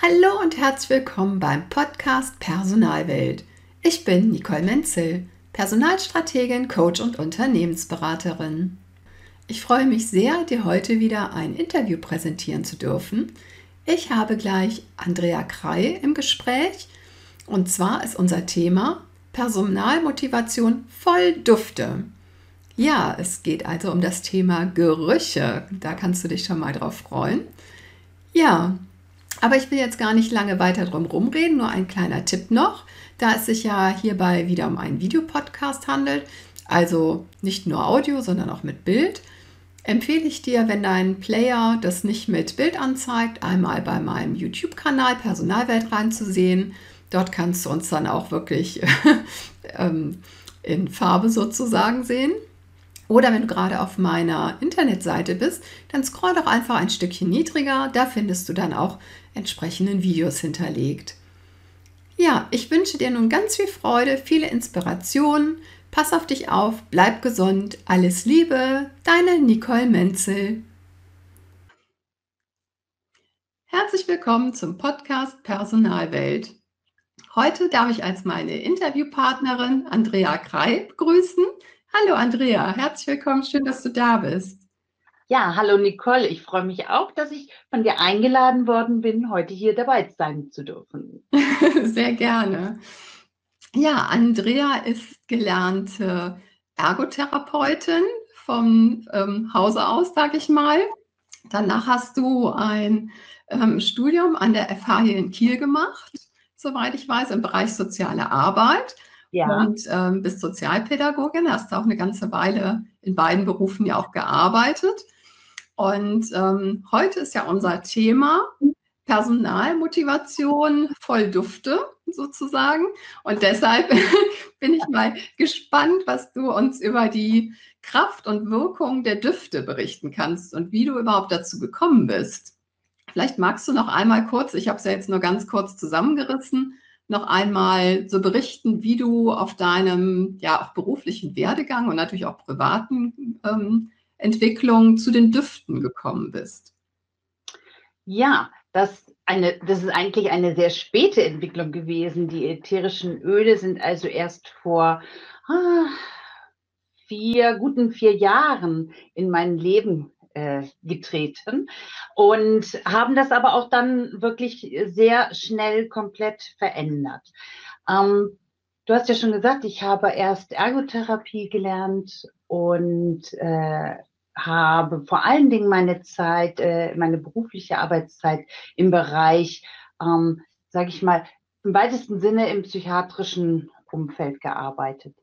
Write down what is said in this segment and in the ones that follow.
Hallo und herzlich willkommen beim Podcast Personalwelt. Ich bin Nicole Menzel, Personalstrategin, Coach und Unternehmensberaterin. Ich freue mich sehr, dir heute wieder ein Interview präsentieren zu dürfen. Ich habe gleich Andrea Krei im Gespräch und zwar ist unser Thema Personalmotivation voll Dufte. Ja, es geht also um das Thema Gerüche. Da kannst du dich schon mal drauf freuen. Ja, aber ich will jetzt gar nicht lange weiter drum rumreden, nur ein kleiner Tipp noch. Da es sich ja hierbei wieder um einen Videopodcast handelt, also nicht nur Audio, sondern auch mit Bild, empfehle ich dir, wenn dein Player das nicht mit Bild anzeigt, einmal bei meinem YouTube-Kanal Personalwelt reinzusehen. Dort kannst du uns dann auch wirklich ähm, in Farbe sozusagen sehen. Oder wenn du gerade auf meiner Internetseite bist, dann scroll doch einfach ein Stückchen niedriger. Da findest du dann auch entsprechenden Videos hinterlegt. Ja, ich wünsche dir nun ganz viel Freude, viele Inspirationen. Pass auf dich auf, bleib gesund. Alles Liebe, deine Nicole Menzel. Herzlich willkommen zum Podcast Personalwelt. Heute darf ich als meine Interviewpartnerin Andrea Krei begrüßen. Hallo Andrea, herzlich willkommen, schön, dass du da bist. Ja, hallo Nicole, ich freue mich auch, dass ich von dir eingeladen worden bin, heute hier dabei sein zu dürfen. Sehr gerne. Ja, Andrea ist gelernte Ergotherapeutin vom ähm, Hause aus, sage ich mal. Danach hast du ein ähm, Studium an der FH hier in Kiel gemacht, soweit ich weiß, im Bereich soziale Arbeit ja. und ähm, bist Sozialpädagogin, hast auch eine ganze Weile in beiden Berufen ja auch gearbeitet. Und ähm, heute ist ja unser Thema Personalmotivation voll Dufte sozusagen. Und deshalb bin ich mal gespannt, was du uns über die Kraft und Wirkung der Düfte berichten kannst und wie du überhaupt dazu gekommen bist. Vielleicht magst du noch einmal kurz, ich habe es ja jetzt nur ganz kurz zusammengerissen, noch einmal so berichten, wie du auf deinem ja auch beruflichen Werdegang und natürlich auch privaten ähm, Entwicklung zu den Düften gekommen bist. Ja, das, eine, das ist eigentlich eine sehr späte Entwicklung gewesen. Die ätherischen Öle sind also erst vor ah, vier, guten vier Jahren in mein Leben äh, getreten und haben das aber auch dann wirklich sehr schnell komplett verändert. Ähm, du hast ja schon gesagt, ich habe erst Ergotherapie gelernt und äh, habe vor allen Dingen meine Zeit, äh, meine berufliche Arbeitszeit im Bereich, ähm, sage ich mal, im weitesten Sinne im psychiatrischen Umfeld gearbeitet.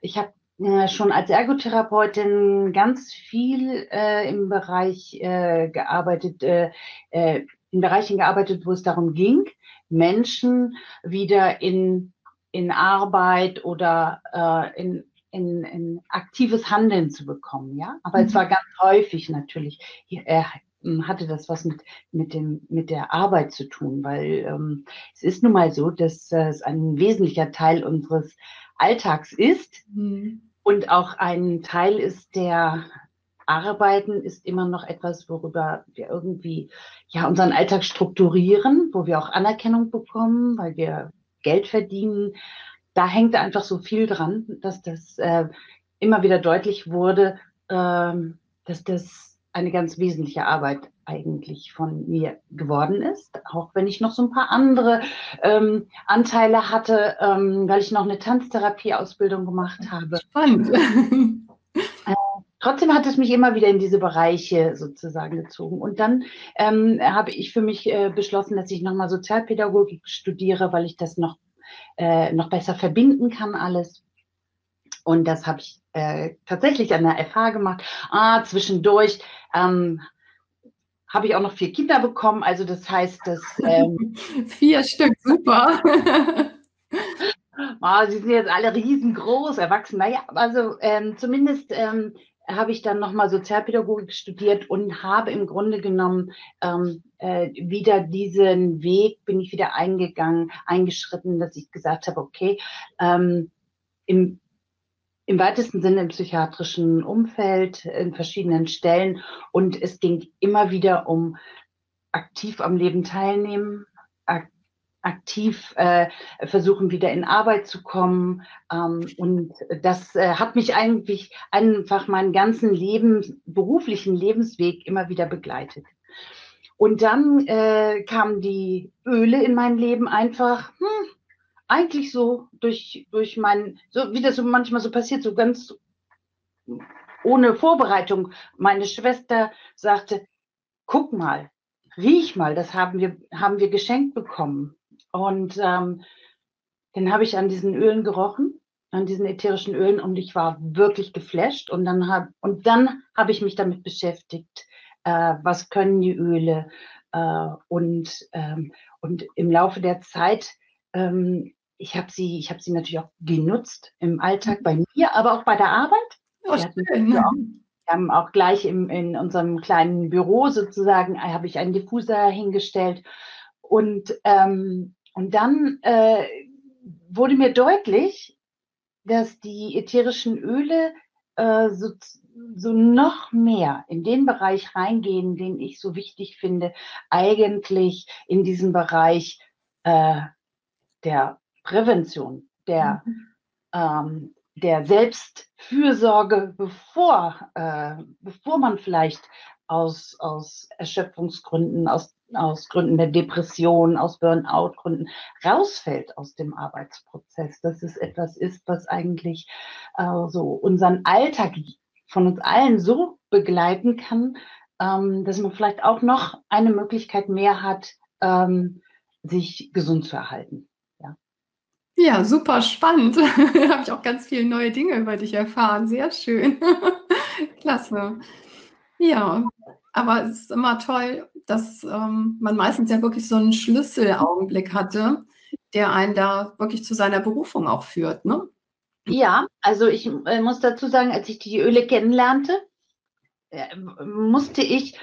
Ich habe äh, schon als Ergotherapeutin ganz viel äh, im Bereich äh, gearbeitet, äh, äh, in Bereichen gearbeitet, wo es darum ging, Menschen wieder in, in Arbeit oder äh, in, in, in aktives Handeln zu bekommen, ja. Aber mhm. es war ganz häufig natürlich, er hatte das was mit, mit, dem, mit der Arbeit zu tun, weil ähm, es ist nun mal so, dass äh, es ein wesentlicher Teil unseres Alltags ist. Mhm und auch ein Teil ist der Arbeiten ist immer noch etwas, worüber wir irgendwie ja unseren Alltag strukturieren, wo wir auch Anerkennung bekommen, weil wir Geld verdienen. Da hängt einfach so viel dran, dass das äh, immer wieder deutlich wurde, äh, dass das eine ganz wesentliche Arbeit eigentlich von mir geworden ist, auch wenn ich noch so ein paar andere ähm, Anteile hatte, ähm, weil ich noch eine Tanztherapieausbildung gemacht habe. Spannend. Äh, trotzdem hat es mich immer wieder in diese Bereiche sozusagen gezogen. Und dann ähm, habe ich für mich äh, beschlossen, dass ich nochmal Sozialpädagogik studiere, weil ich das noch, äh, noch besser verbinden kann alles. Und das habe ich äh, tatsächlich an der FH gemacht. Ah, zwischendurch ähm, habe ich auch noch vier Kinder bekommen. Also das heißt, dass ähm, vier Stück, super. oh, sie sind jetzt alle riesengroß, erwachsen. Naja, also ähm, zumindest ähm, habe ich dann nochmal Sozialpädagogik studiert und habe im Grunde genommen ähm, äh, wieder diesen Weg, bin ich wieder eingegangen, eingeschritten, dass ich gesagt habe, okay, ähm, im, im weitesten Sinne im psychiatrischen Umfeld, in verschiedenen Stellen. Und es ging immer wieder um aktiv am Leben teilnehmen, aktiv äh, versuchen, wieder in Arbeit zu kommen. Ähm, und das äh, hat mich eigentlich einfach meinen ganzen Leben, beruflichen Lebensweg immer wieder begleitet. Und dann äh, kamen die Öle in mein Leben einfach, hm, eigentlich so durch, durch mein, so wie das so manchmal so passiert, so ganz ohne Vorbereitung. Meine Schwester sagte, guck mal, riech mal, das haben wir, haben wir geschenkt bekommen. Und ähm, dann habe ich an diesen Ölen gerochen, an diesen ätherischen Ölen und ich war wirklich geflasht. Und dann habe und dann habe ich mich damit beschäftigt, äh, was können die Öle äh, und und im Laufe der Zeit ähm, ich habe sie, ich habe sie natürlich auch genutzt im Alltag bei mir, aber auch bei der Arbeit. Oh. Wir, haben auch gleich im, in unserem kleinen Büro sozusagen, äh, habe ich einen Diffuser hingestellt. Und, ähm, und dann äh, wurde mir deutlich, dass die ätherischen Öle äh, so, so noch mehr in den Bereich reingehen, den ich so wichtig finde, eigentlich in diesem Bereich äh, der Prävention, der, mhm. ähm, der Selbstfürsorge, bevor, äh, bevor man vielleicht aus, aus Erschöpfungsgründen, aus, aus Gründen der Depression, aus Burnout-Gründen rausfällt aus dem Arbeitsprozess. Dass es etwas ist, was eigentlich äh, so unseren Alltag von uns allen so begleiten kann, ähm, dass man vielleicht auch noch eine Möglichkeit mehr hat, ähm, sich gesund zu erhalten. Ja, super spannend. Da habe ich auch ganz viele neue Dinge über dich erfahren. Sehr schön. Klasse. Ja, aber es ist immer toll, dass ähm, man meistens ja wirklich so einen Schlüsselaugenblick hatte, der einen da wirklich zu seiner Berufung auch führt, ne? Ja, also ich äh, muss dazu sagen, als ich die Öle kennenlernte, äh, musste ich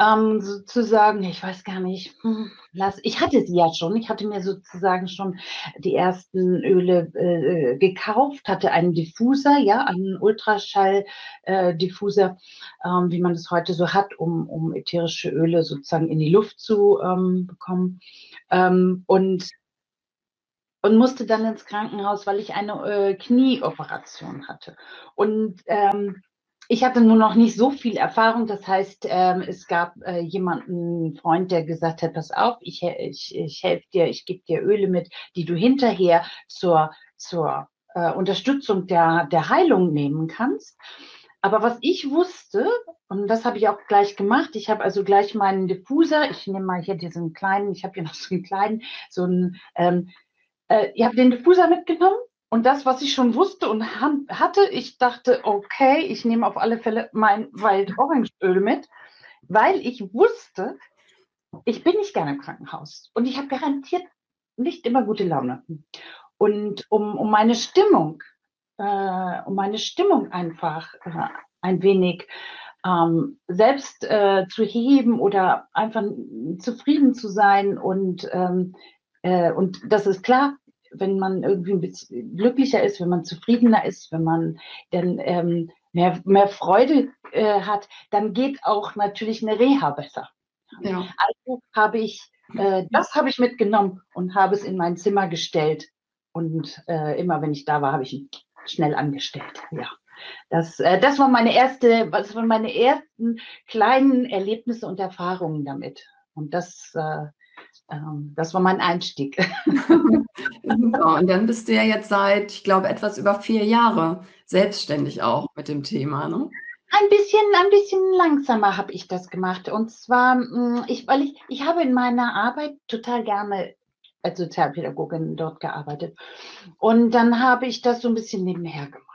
ähm, sozusagen, ich weiß gar nicht, hm, lass, ich hatte sie ja schon, ich hatte mir sozusagen schon die ersten Öle äh, gekauft, hatte einen Diffuser, ja, einen Ultraschall-Diffuser, äh, ähm, wie man das heute so hat, um, um ätherische Öle sozusagen in die Luft zu ähm, bekommen. Ähm, und und musste dann ins Krankenhaus, weil ich eine äh, Knieoperation hatte. Und ähm, ich hatte nur noch nicht so viel Erfahrung. Das heißt, ähm, es gab äh, jemanden, Freund, der gesagt hat, pass auf, ich, ich, ich helfe dir, ich gebe dir Öle mit, die du hinterher zur, zur äh, Unterstützung der, der Heilung nehmen kannst. Aber was ich wusste, und das habe ich auch gleich gemacht, ich habe also gleich meinen Diffuser, ich nehme mal hier diesen kleinen, ich habe hier noch so einen kleinen, so einen, ähm, äh, ich habe den Diffuser mitgenommen und das, was ich schon wusste und hatte, ich dachte, okay, ich nehme auf alle Fälle mein Wald-Orangeöl mit, weil ich wusste, ich bin nicht gerne im Krankenhaus und ich habe garantiert nicht immer gute Laune. Und um, um meine Stimmung, äh, um meine Stimmung einfach äh, ein wenig ähm, selbst äh, zu heben oder einfach zufrieden zu sein und ähm, äh, und das ist klar, wenn man irgendwie ein bisschen glücklicher ist, wenn man zufriedener ist, wenn man dann ähm, mehr, mehr Freude äh, hat, dann geht auch natürlich eine Reha besser. Ja. Also habe ich, äh, das habe ich mitgenommen und habe es in mein Zimmer gestellt. Und äh, immer wenn ich da war, habe ich ihn schnell angestellt. Ja. Das, äh, das war meine erste, das waren meine ersten kleinen Erlebnisse und Erfahrungen damit. Und das, äh, ähm, das war mein Einstieg. Super. Und dann bist du ja jetzt seit, ich glaube, etwas über vier Jahre selbstständig auch mit dem Thema, ne? Ein bisschen, ein bisschen langsamer habe ich das gemacht. Und zwar, mm, ich, weil ich, ich habe in meiner Arbeit total gerne als Sozialpädagogin dort gearbeitet. Und dann habe ich das so ein bisschen nebenher gemacht.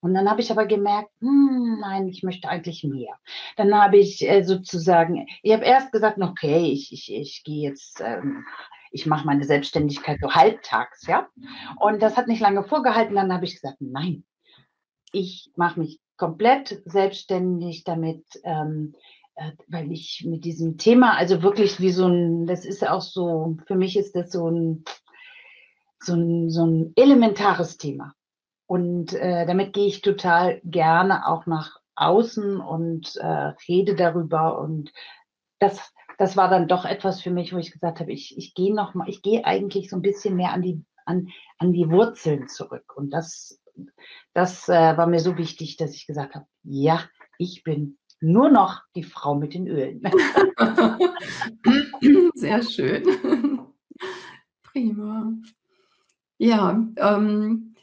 Und dann habe ich aber gemerkt, hm, nein, ich möchte eigentlich mehr. Dann habe ich äh, sozusagen, ich habe erst gesagt, okay, ich, ich, ich gehe jetzt, ähm, ich mache meine Selbstständigkeit so halbtags, ja. Und das hat nicht lange vorgehalten. Dann habe ich gesagt, nein, ich mache mich komplett selbstständig damit, ähm, äh, weil ich mit diesem Thema, also wirklich wie so ein, das ist auch so, für mich ist das so ein, so ein, so ein elementares Thema. Und äh, damit gehe ich total gerne auch nach außen und äh, rede darüber. Und das, das war dann doch etwas für mich, wo ich gesagt habe, ich, ich gehe noch mal, ich gehe eigentlich so ein bisschen mehr an die, an, an die Wurzeln zurück. Und das, das äh, war mir so wichtig, dass ich gesagt habe, ja, ich bin nur noch die Frau mit den Ölen. Sehr schön. Prima. Ja, ähm,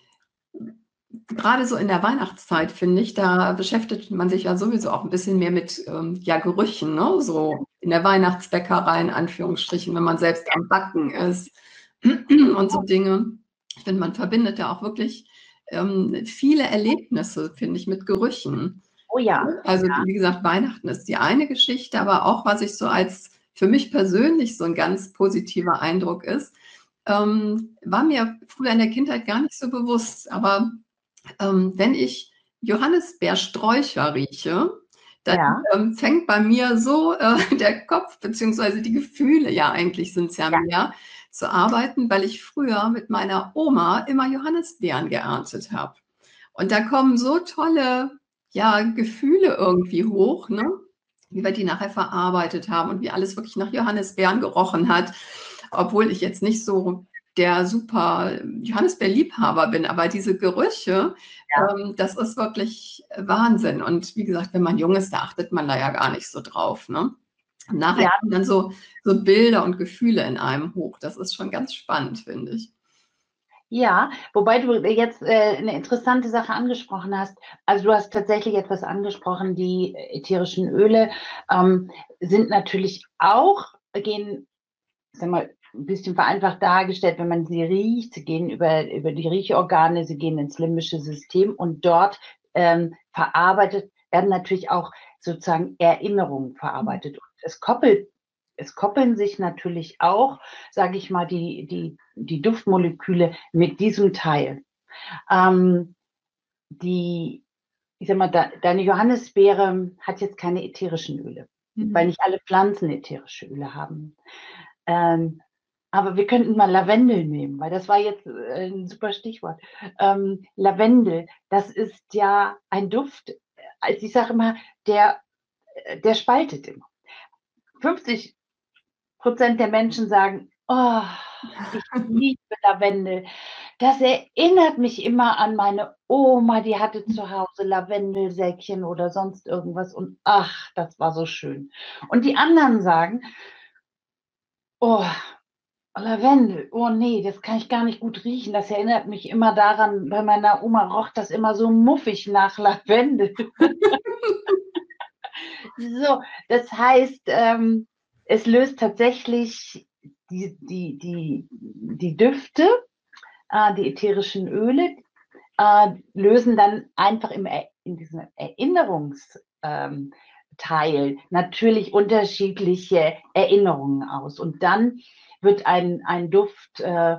gerade so in der Weihnachtszeit, finde ich, da beschäftigt man sich ja sowieso auch ein bisschen mehr mit ähm, ja, Gerüchen, ne? so in der Weihnachtsbäckerei in Anführungsstrichen, wenn man selbst am Backen ist und so Dinge. Ich finde, man verbindet ja auch wirklich ähm, viele Erlebnisse, finde ich, mit Gerüchen. Oh ja. Also ja. wie gesagt, Weihnachten ist die eine Geschichte, aber auch was ich so als für mich persönlich so ein ganz positiver Eindruck ist, ähm, war mir früher in der Kindheit gar nicht so bewusst. Aber ähm, wenn ich Johannisbeersträucher rieche, dann ja. ähm, fängt bei mir so äh, der Kopf beziehungsweise die Gefühle, ja eigentlich sind es ja, ja mehr, zu arbeiten, weil ich früher mit meiner Oma immer Johannisbeeren geerntet habe. Und da kommen so tolle ja, Gefühle irgendwie hoch, ne? wie wir die nachher verarbeitet haben und wie alles wirklich nach Johannisbeeren gerochen hat, obwohl ich jetzt nicht so der super Johannisbeer-Liebhaber bin, aber diese Gerüche, ja. ähm, das ist wirklich Wahnsinn. Und wie gesagt, wenn man jung ist, da achtet man da ja gar nicht so drauf. Ne? Und nachher ja. kommen dann so, so Bilder und Gefühle in einem hoch. Das ist schon ganz spannend, finde ich. Ja, wobei du jetzt äh, eine interessante Sache angesprochen hast. Also du hast tatsächlich etwas angesprochen, die ätherischen Öle ähm, sind natürlich auch, gehen, sag mal, ein bisschen vereinfacht dargestellt, wenn man sie riecht, sie gehen über, über die Riechorgane, sie gehen ins limbische System und dort ähm, verarbeitet werden natürlich auch sozusagen Erinnerungen verarbeitet. Und es koppelt es koppeln sich natürlich auch, sage ich mal, die, die, die Duftmoleküle mit diesem Teil. Ähm, die, ich sag mal, da, deine Johannisbeere hat jetzt keine ätherischen Öle, mhm. weil nicht alle Pflanzen ätherische Öle haben. Ähm, aber wir könnten mal Lavendel nehmen, weil das war jetzt äh, ein super Stichwort. Ähm, Lavendel, das ist ja ein Duft, also ich sage immer, der, der spaltet immer. 50 Prozent der Menschen sagen, oh, ich liebe Lavendel. Das erinnert mich immer an meine Oma, die hatte zu Hause Lavendelsäckchen oder sonst irgendwas und ach, das war so schön. Und die anderen sagen, oh, Lavendel, oh nee, das kann ich gar nicht gut riechen. Das erinnert mich immer daran, bei meiner Oma roch das immer so muffig nach Lavendel. so, das heißt, ähm, es löst tatsächlich die, die, die, die Düfte, äh, die ätherischen Öle, äh, lösen dann einfach im, in diesem Erinnerungsteil ähm, natürlich unterschiedliche Erinnerungen aus. Und dann wird ein, ein Duft äh,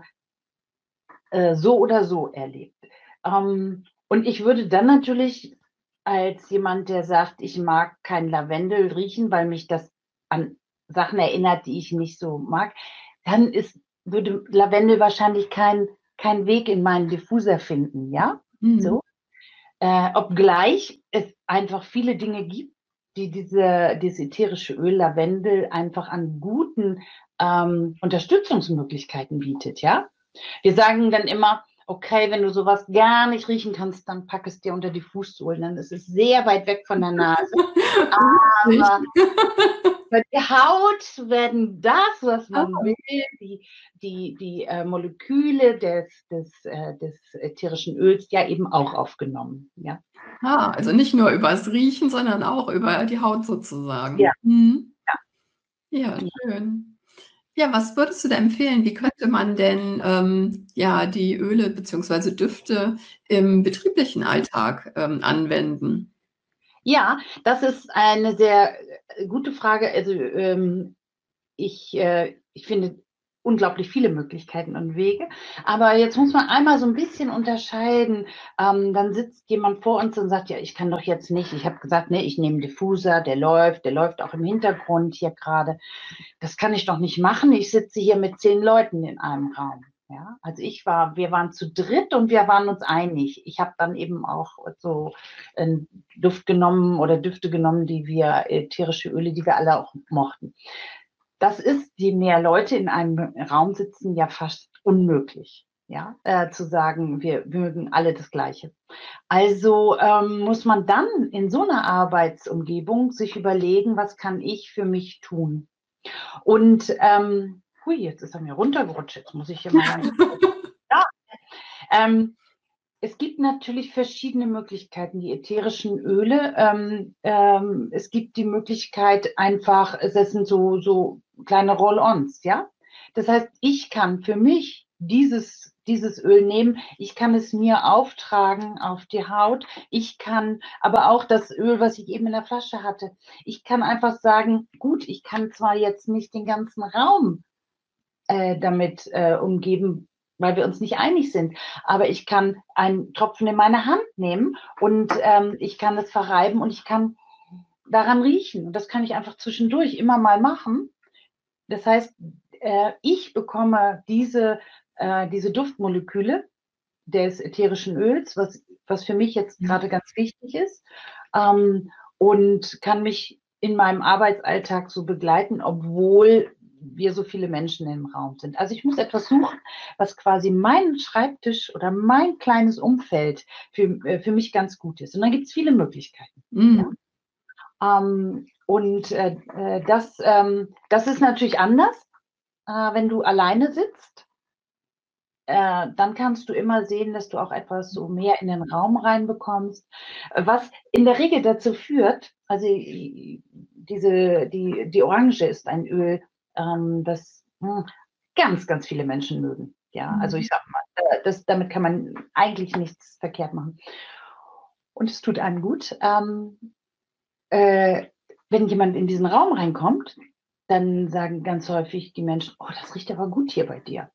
äh, so oder so erlebt. Ähm, und ich würde dann natürlich als jemand, der sagt, ich mag kein Lavendel riechen, weil mich das an Sachen erinnert, die ich nicht so mag, dann ist, würde Lavendel wahrscheinlich kein, kein Weg in meinen Diffuser finden, ja? Mhm. So. Äh, obgleich es einfach viele Dinge gibt, die diese, dieses ätherische Öl Lavendel einfach an guten ähm, Unterstützungsmöglichkeiten bietet, ja? Wir sagen dann immer, okay, wenn du sowas gar nicht riechen kannst, dann pack es dir unter die Fußsohlen, dann ist es sehr weit weg von der Nase. Aber die Haut werden das, was man oh. will, die, die, die äh, Moleküle des, des, äh, des ätherischen Öls ja eben auch aufgenommen. Ja. Ah, also nicht nur übers Riechen, sondern auch über die Haut sozusagen. Ja. Mhm. Ja. ja, schön. Ja, was würdest du da empfehlen? Wie könnte man denn ähm, ja die Öle bzw. Düfte im betrieblichen Alltag ähm, anwenden? Ja, das ist eine sehr äh, gute Frage. Also ähm, ich, äh, ich finde, unglaublich viele Möglichkeiten und Wege. Aber jetzt muss man einmal so ein bisschen unterscheiden. Ähm, dann sitzt jemand vor uns und sagt, ja, ich kann doch jetzt nicht. Ich habe gesagt, nee, ich nehme Diffuser, der läuft, der läuft auch im Hintergrund hier gerade. Das kann ich doch nicht machen. Ich sitze hier mit zehn Leuten in einem Raum. Ja, also ich war, wir waren zu dritt und wir waren uns einig. Ich habe dann eben auch so einen Duft genommen oder Düfte genommen, die wir, ätherische Öle, die wir alle auch mochten. Das ist, je mehr Leute in einem Raum sitzen, ja fast unmöglich. Ja, äh, zu sagen, wir mögen alle das Gleiche. Also ähm, muss man dann in so einer Arbeitsumgebung sich überlegen, was kann ich für mich tun? Und ähm, hui, jetzt ist er mir runtergerutscht, jetzt muss ich hier mal ja. ähm, es gibt natürlich verschiedene Möglichkeiten, die ätherischen Öle. Ähm, ähm, es gibt die Möglichkeit einfach, es sind so, so kleine Roll-ons, ja. Das heißt, ich kann für mich dieses, dieses Öl nehmen, ich kann es mir auftragen auf die Haut, ich kann aber auch das Öl, was ich eben in der Flasche hatte, ich kann einfach sagen, gut, ich kann zwar jetzt nicht den ganzen Raum äh, damit äh, umgeben, weil wir uns nicht einig sind. Aber ich kann einen Tropfen in meine Hand nehmen und ähm, ich kann es verreiben und ich kann daran riechen. Und das kann ich einfach zwischendurch immer mal machen. Das heißt, äh, ich bekomme diese, äh, diese Duftmoleküle des ätherischen Öls, was, was für mich jetzt mhm. gerade ganz wichtig ist, ähm, und kann mich in meinem Arbeitsalltag so begleiten, obwohl wir so viele Menschen im Raum sind. Also ich muss etwas suchen, was quasi mein Schreibtisch oder mein kleines Umfeld für, äh, für mich ganz gut ist. Und dann gibt es viele Möglichkeiten. Mhm. Ja. Ähm, und äh, äh, das, ähm, das ist natürlich anders, äh, wenn du alleine sitzt. Äh, dann kannst du immer sehen, dass du auch etwas so mehr in den Raum reinbekommst, was in der Regel dazu führt, also diese, die, die Orange ist ein Öl, ähm, das mh, hm, ganz, ganz viele Menschen mögen. Ja, mhm. also ich sag mal, äh, das, damit kann man eigentlich nichts verkehrt machen. Und es tut einem gut. Ähm, äh, wenn jemand in diesen Raum reinkommt, dann sagen ganz häufig die Menschen, oh, das riecht aber gut hier bei dir.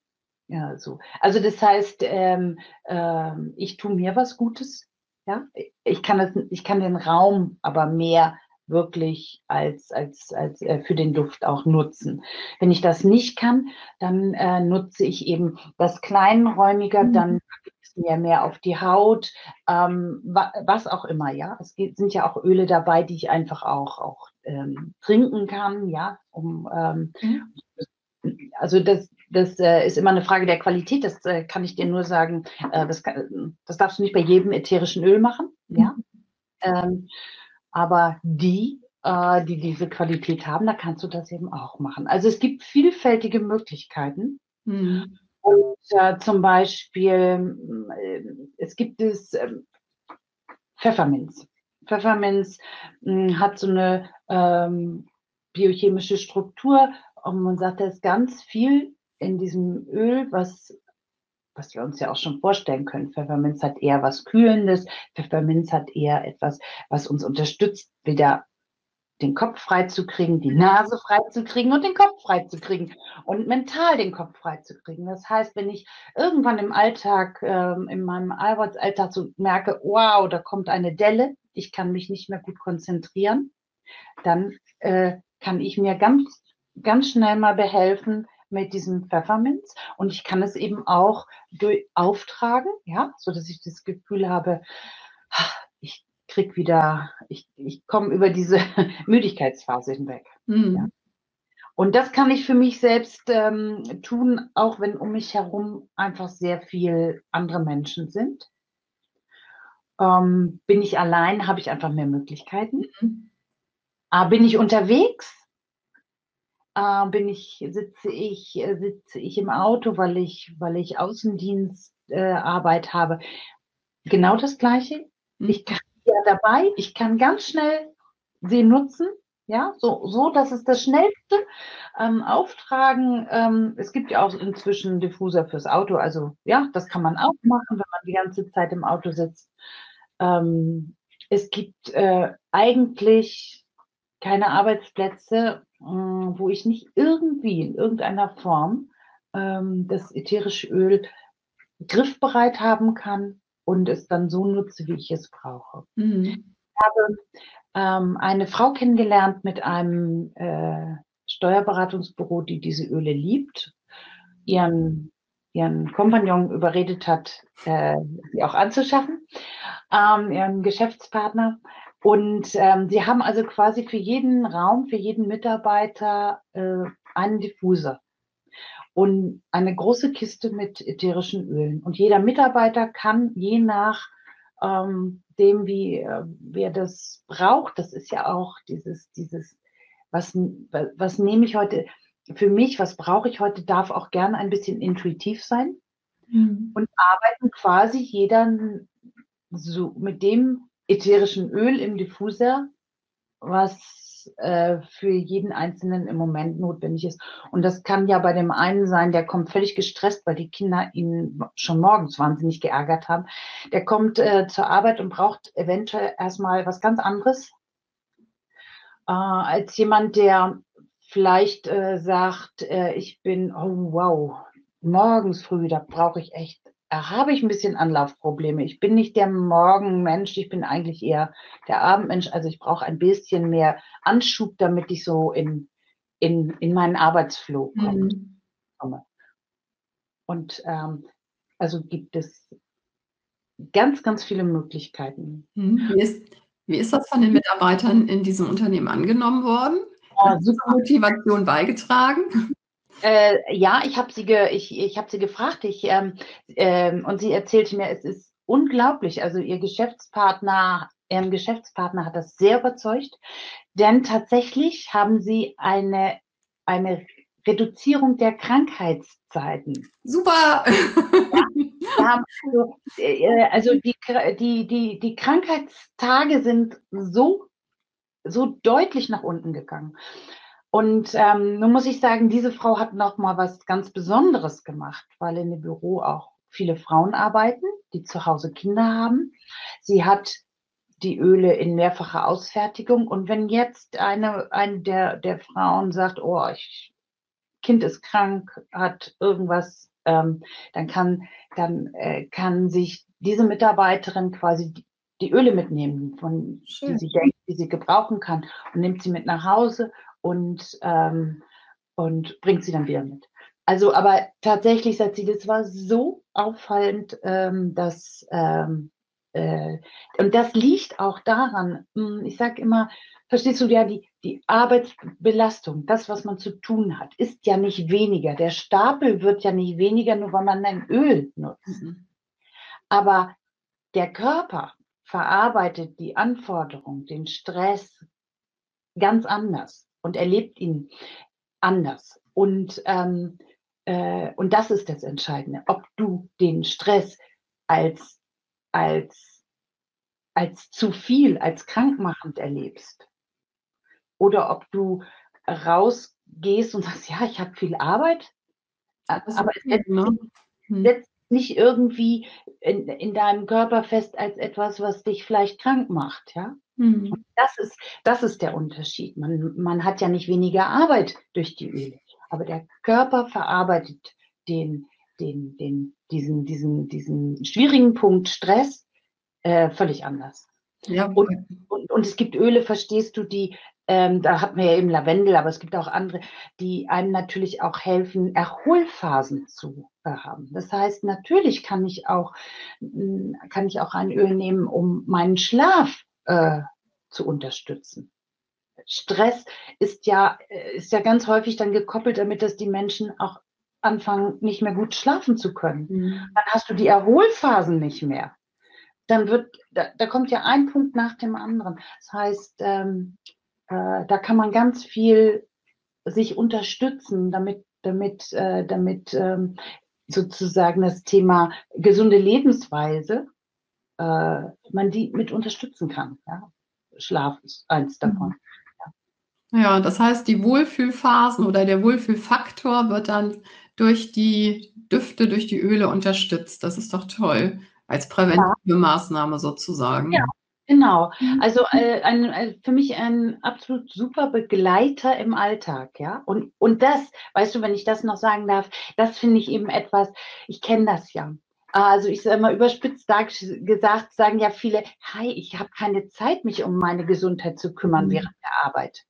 Ja, so. Also das heißt, ähm, ähm, ich tue mir was Gutes. Ja, ich kann das, ich kann den Raum aber mehr wirklich als, als, als äh, für den Duft auch nutzen. Wenn ich das nicht kann, dann äh, nutze ich eben das kleinräumiger, mhm. dann mehr mehr auf die Haut, ähm, wa was auch immer, ja. Es geht, sind ja auch Öle dabei, die ich einfach auch, auch ähm, trinken kann, ja, um ähm, mhm. also das, das äh, ist immer eine Frage der Qualität, das äh, kann ich dir nur sagen, äh, das, kann, das darfst du nicht bei jedem ätherischen Öl machen, ja. Mhm. Ähm, aber die, äh, die diese Qualität haben, da kannst du das eben auch machen. Also es gibt vielfältige Möglichkeiten. Mhm. Und äh, zum Beispiel, äh, es gibt es äh, Pfefferminz. Pfefferminz hm, hat so eine ähm, biochemische Struktur und man sagt, da ist ganz viel in diesem Öl, was was wir uns ja auch schon vorstellen können. Pfefferminz hat eher was Kühlendes. Pfefferminz hat eher etwas, was uns unterstützt, wieder den Kopf frei zu kriegen, die Nase frei zu kriegen und den Kopf frei zu kriegen und mental den Kopf frei zu kriegen. Das heißt, wenn ich irgendwann im Alltag, ähm, in meinem Arbeitsalltag so merke, wow, da kommt eine Delle, ich kann mich nicht mehr gut konzentrieren, dann äh, kann ich mir ganz, ganz schnell mal behelfen, mit diesem Pfefferminz und ich kann es eben auch auftragen, ja, so dass ich das Gefühl habe, ich krieg wieder, ich, ich komme über diese Müdigkeitsphase hinweg. Mhm. Ja. Und das kann ich für mich selbst ähm, tun, auch wenn um mich herum einfach sehr viel andere Menschen sind. Ähm, bin ich allein, habe ich einfach mehr Möglichkeiten. Mhm. Ah, bin ich unterwegs, äh, bin ich, sitze ich, äh, sitze ich im Auto, weil ich, weil ich Außendienstarbeit äh, habe. Genau das Gleiche. Mhm. Ich kann ja dabei, ich kann ganz schnell sie nutzen. Ja, so, so, das ist das schnellste ähm, Auftragen. Ähm, es gibt ja auch inzwischen Diffuser fürs Auto. Also ja, das kann man auch machen, wenn man die ganze Zeit im Auto sitzt. Ähm, es gibt äh, eigentlich keine Arbeitsplätze, äh, wo ich nicht irgendwie in irgendeiner Form ähm, das ätherische Öl griffbereit haben kann und es dann so nutze, wie ich es brauche. Mhm. Ich habe ähm, eine Frau kennengelernt mit einem äh, Steuerberatungsbüro, die diese Öle liebt, ihren, ihren Kompagnon überredet hat, äh, sie auch anzuschaffen, ähm, ihren Geschäftspartner. Und ähm, sie haben also quasi für jeden Raum, für jeden Mitarbeiter äh, einen Diffuser und eine große Kiste mit ätherischen Ölen. Und jeder Mitarbeiter kann je nach ähm, dem, wie, äh, wer das braucht, das ist ja auch dieses, dieses, was, was nehme ich heute für mich, was brauche ich heute, darf auch gerne ein bisschen intuitiv sein mhm. und arbeiten quasi jeder so mit dem ätherischen Öl im Diffuser, was äh, für jeden Einzelnen im Moment notwendig ist. Und das kann ja bei dem einen sein, der kommt völlig gestresst, weil die Kinder ihn schon morgens wahnsinnig geärgert haben. Der kommt äh, zur Arbeit und braucht eventuell erstmal was ganz anderes äh, als jemand, der vielleicht äh, sagt, äh, ich bin, oh wow, morgens früh, da brauche ich echt habe ich ein bisschen Anlaufprobleme. Ich bin nicht der Morgenmensch, ich bin eigentlich eher der Abendmensch. Also ich brauche ein bisschen mehr Anschub, damit ich so in, in, in meinen Arbeitsflow mhm. komme. Und ähm, also gibt es ganz, ganz viele Möglichkeiten. Mhm. Wie, ist, wie ist das von den Mitarbeitern in diesem Unternehmen angenommen worden? Ja, super Motivation beigetragen? Äh, ja, ich habe sie, ge, ich, ich hab sie gefragt ich, ähm, ähm, und sie erzählte mir, es ist unglaublich. Also ihr Geschäftspartner, ihren Geschäftspartner hat das sehr überzeugt, denn tatsächlich haben sie eine, eine Reduzierung der Krankheitszeiten. Super! Ja, also, äh, also die, die, die, die Krankheitstage sind so, so deutlich nach unten gegangen. Und ähm, nun muss ich sagen, diese Frau hat noch mal was ganz Besonderes gemacht, weil in dem Büro auch viele Frauen arbeiten, die zu Hause Kinder haben. Sie hat die Öle in mehrfacher Ausfertigung. Und wenn jetzt eine, eine der, der Frauen sagt, oh, ich, Kind ist krank, hat irgendwas, ähm, dann kann, dann äh, kann sich diese Mitarbeiterin quasi die, die Öle mitnehmen, von die sie denkt, die sie gebrauchen kann, und nimmt sie mit nach Hause und, ähm, und bringt sie dann wieder mit. Also, aber tatsächlich sagt sie, das war so auffallend, ähm, dass, ähm, äh, und das liegt auch daran, hm, ich sage immer, verstehst du ja, die, die Arbeitsbelastung, das, was man zu tun hat, ist ja nicht weniger. Der Stapel wird ja nicht weniger, nur weil man ein Öl nutzt. Mhm. Aber der Körper verarbeitet die Anforderung, den Stress ganz anders und erlebt ihn anders. Und, ähm, äh, und das ist das Entscheidende, ob du den Stress als, als, als zu viel, als krankmachend erlebst oder ob du rausgehst und sagst, ja, ich habe viel Arbeit, aber es ne? Hm. Nicht irgendwie in, in deinem Körper fest als etwas, was dich vielleicht krank macht, ja. Mhm. Das, ist, das ist der Unterschied. Man, man hat ja nicht weniger Arbeit durch die Öle, aber der Körper verarbeitet den, den, den, diesen, diesen, diesen schwierigen Punkt Stress äh, völlig anders. Ja. Und, und, und, es gibt Öle, verstehst du, die, ähm, da hat man ja eben Lavendel, aber es gibt auch andere, die einem natürlich auch helfen, Erholphasen zu haben. Das heißt, natürlich kann ich auch, kann ich auch ein Öl nehmen, um meinen Schlaf äh, zu unterstützen. Stress ist ja, äh, ist ja ganz häufig dann gekoppelt damit, dass die Menschen auch anfangen, nicht mehr gut schlafen zu können. Mhm. Dann hast du die Erholphasen nicht mehr. Dann wird, da, da, kommt ja ein Punkt nach dem anderen. Das heißt, ähm, äh, da kann man ganz viel sich unterstützen, damit, damit, äh, damit ähm, sozusagen das Thema gesunde Lebensweise äh, man die mit unterstützen kann. Ja? Schlaf ist eins mhm. davon. Ja. ja, das heißt, die Wohlfühlphasen oder der Wohlfühlfaktor wird dann durch die Düfte, durch die Öle unterstützt. Das ist doch toll, als präventive ja. Maßnahme sozusagen. Ja, Genau, mhm. also äh, ein, äh, für mich ein absolut super Begleiter im Alltag, ja. Und, und das, weißt du, wenn ich das noch sagen darf, das finde ich eben etwas, ich kenne das ja. Also ich sage mal überspitzt gesagt, sagen ja viele, hi, ich habe keine Zeit, mich um meine Gesundheit zu kümmern mhm. während der Arbeit.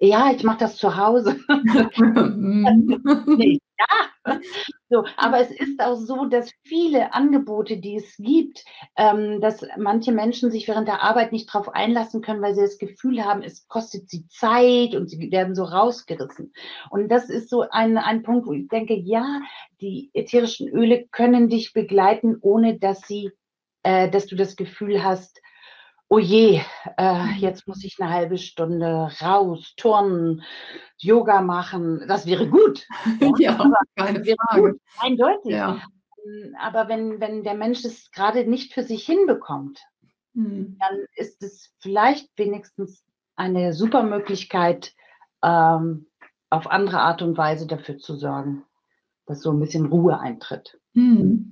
Ja, ich mache das zu Hause. ja, so, aber es ist auch so, dass viele Angebote, die es gibt, ähm, dass manche Menschen sich während der Arbeit nicht darauf einlassen können, weil sie das Gefühl haben, es kostet sie Zeit und sie werden so rausgerissen. Und das ist so ein, ein Punkt, wo ich denke, ja, die ätherischen Öle können dich begleiten, ohne dass sie, äh, dass du das Gefühl hast, oh je, äh, mhm. jetzt muss ich eine halbe Stunde raus, turnen, Yoga machen. Das wäre gut. ja, aber keine wäre Frage. Gut, eindeutig. Ja. Ähm, aber wenn, wenn der Mensch es gerade nicht für sich hinbekommt, hm. dann ist es vielleicht wenigstens eine super Möglichkeit, ähm, auf andere Art und Weise dafür zu sorgen, dass so ein bisschen Ruhe eintritt. Hm.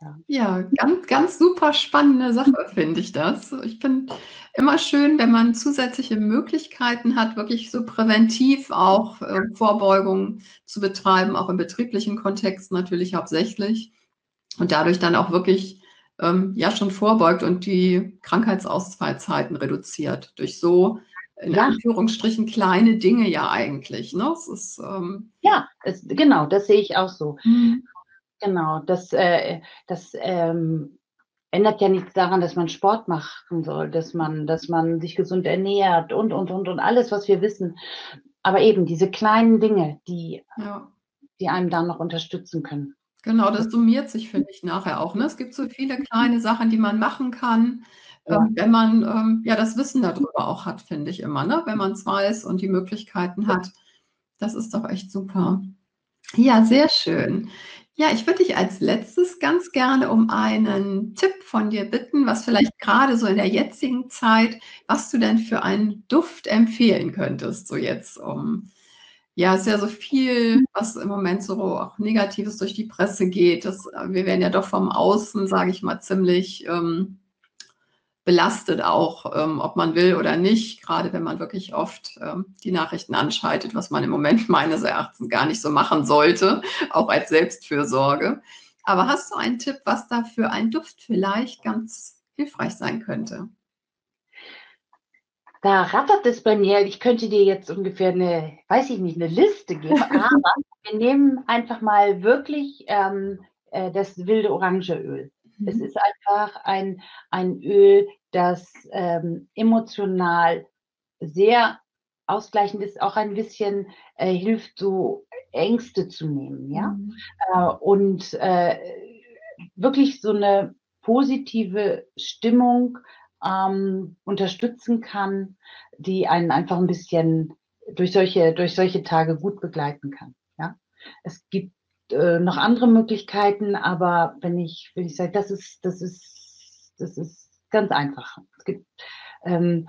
Ja. ja, ganz, ganz super spannende Sache finde ich das. Ich finde immer schön, wenn man zusätzliche Möglichkeiten hat, wirklich so präventiv auch äh, Vorbeugung zu betreiben, auch im betrieblichen Kontext natürlich hauptsächlich und dadurch dann auch wirklich ähm, ja schon vorbeugt und die Krankheitsausfallzeiten reduziert durch so in ja. Anführungsstrichen kleine Dinge ja eigentlich. Ne? Es ist, ähm, ja, es, genau, das sehe ich auch so. Mhm. Genau, das, äh, das ähm, ändert ja nichts daran, dass man Sport machen soll, dass man, dass man sich gesund ernährt und, und, und, und alles, was wir wissen. Aber eben diese kleinen Dinge, die, ja. die einem dann noch unterstützen können. Genau, das summiert sich, finde ich, nachher auch. Ne? Es gibt so viele kleine Sachen, die man machen kann, ja. ähm, wenn man ähm, ja das Wissen darüber auch hat, finde ich immer, ne? wenn man es weiß und die Möglichkeiten hat. Das ist doch echt super. Ja, sehr schön. Ja, ich würde dich als letztes ganz gerne um einen Tipp von dir bitten, was vielleicht gerade so in der jetzigen Zeit, was du denn für einen Duft empfehlen könntest, so jetzt um ja, es ist ja so viel, was im Moment so auch Negatives durch die Presse geht. Das, wir werden ja doch vom Außen, sage ich mal, ziemlich ähm, belastet auch, ähm, ob man will oder nicht, gerade wenn man wirklich oft ähm, die Nachrichten anschaltet, was man im Moment meines Erachtens gar nicht so machen sollte, auch als Selbstfürsorge. Aber hast du einen Tipp, was da für ein Duft vielleicht ganz hilfreich sein könnte? Da rattert es bei mir. Ich könnte dir jetzt ungefähr eine, weiß ich nicht, eine Liste geben. Aber wir nehmen einfach mal wirklich ähm, äh, das wilde Orangeöl. Mhm. Es ist einfach ein, ein Öl, das ähm, emotional sehr ausgleichend ist, auch ein bisschen äh, hilft, so Ängste zu nehmen, ja. Mhm. Äh, und äh, wirklich so eine positive Stimmung ähm, unterstützen kann, die einen einfach ein bisschen durch solche, durch solche Tage gut begleiten kann. Ja? Es gibt äh, noch andere Möglichkeiten, aber wenn ich, wenn ich sage, das ist, das ist, das ist ganz einfach. Es gibt, ähm,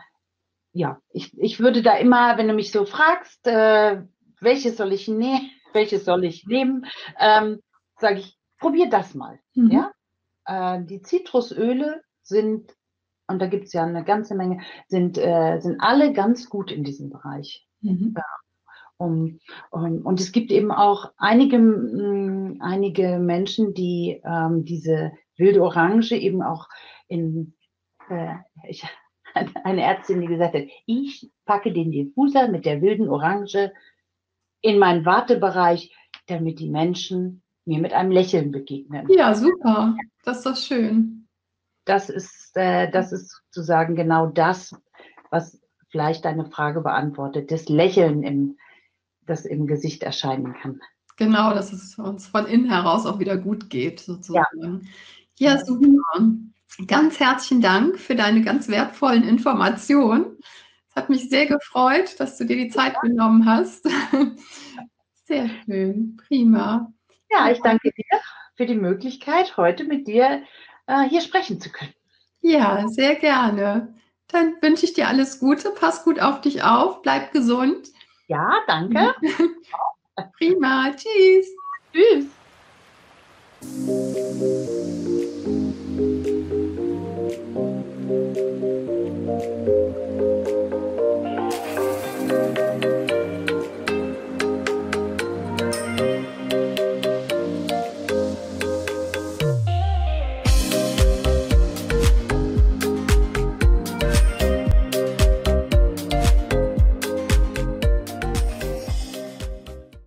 ja, ich, ich würde da immer, wenn du mich so fragst, äh, welches soll ich nehmen, welches soll ich nehmen, ähm, sage ich, probier das mal. Mhm. Ja? Äh, die Zitrusöle sind, und da gibt es ja eine ganze Menge, sind, äh, sind alle ganz gut in diesem Bereich. Mhm. Ja. Um, um, und es gibt eben auch einige, mh, einige Menschen, die ähm, diese wilde Orange eben auch in, äh, ich, eine Ärztin, die gesagt hat, ich packe den Diffuser mit der wilden Orange in meinen Wartebereich, damit die Menschen mir mit einem Lächeln begegnen. Ja, super. Das ist doch schön. Das ist, äh, das ist sozusagen genau das, was vielleicht deine Frage beantwortet. Das Lächeln im, das im Gesicht erscheinen kann. Genau, dass es uns von innen heraus auch wieder gut geht, sozusagen. Ja, ja super. Ganz herzlichen Dank für deine ganz wertvollen Informationen. Es hat mich sehr gefreut, dass du dir die Zeit genommen hast. Sehr schön, prima. Ja, ich danke dir für die Möglichkeit, heute mit dir äh, hier sprechen zu können. Ja, sehr gerne. Dann wünsche ich dir alles Gute, pass gut auf dich auf, bleib gesund ja, danke. Prima. Tschüss. Tschüss. Thank you.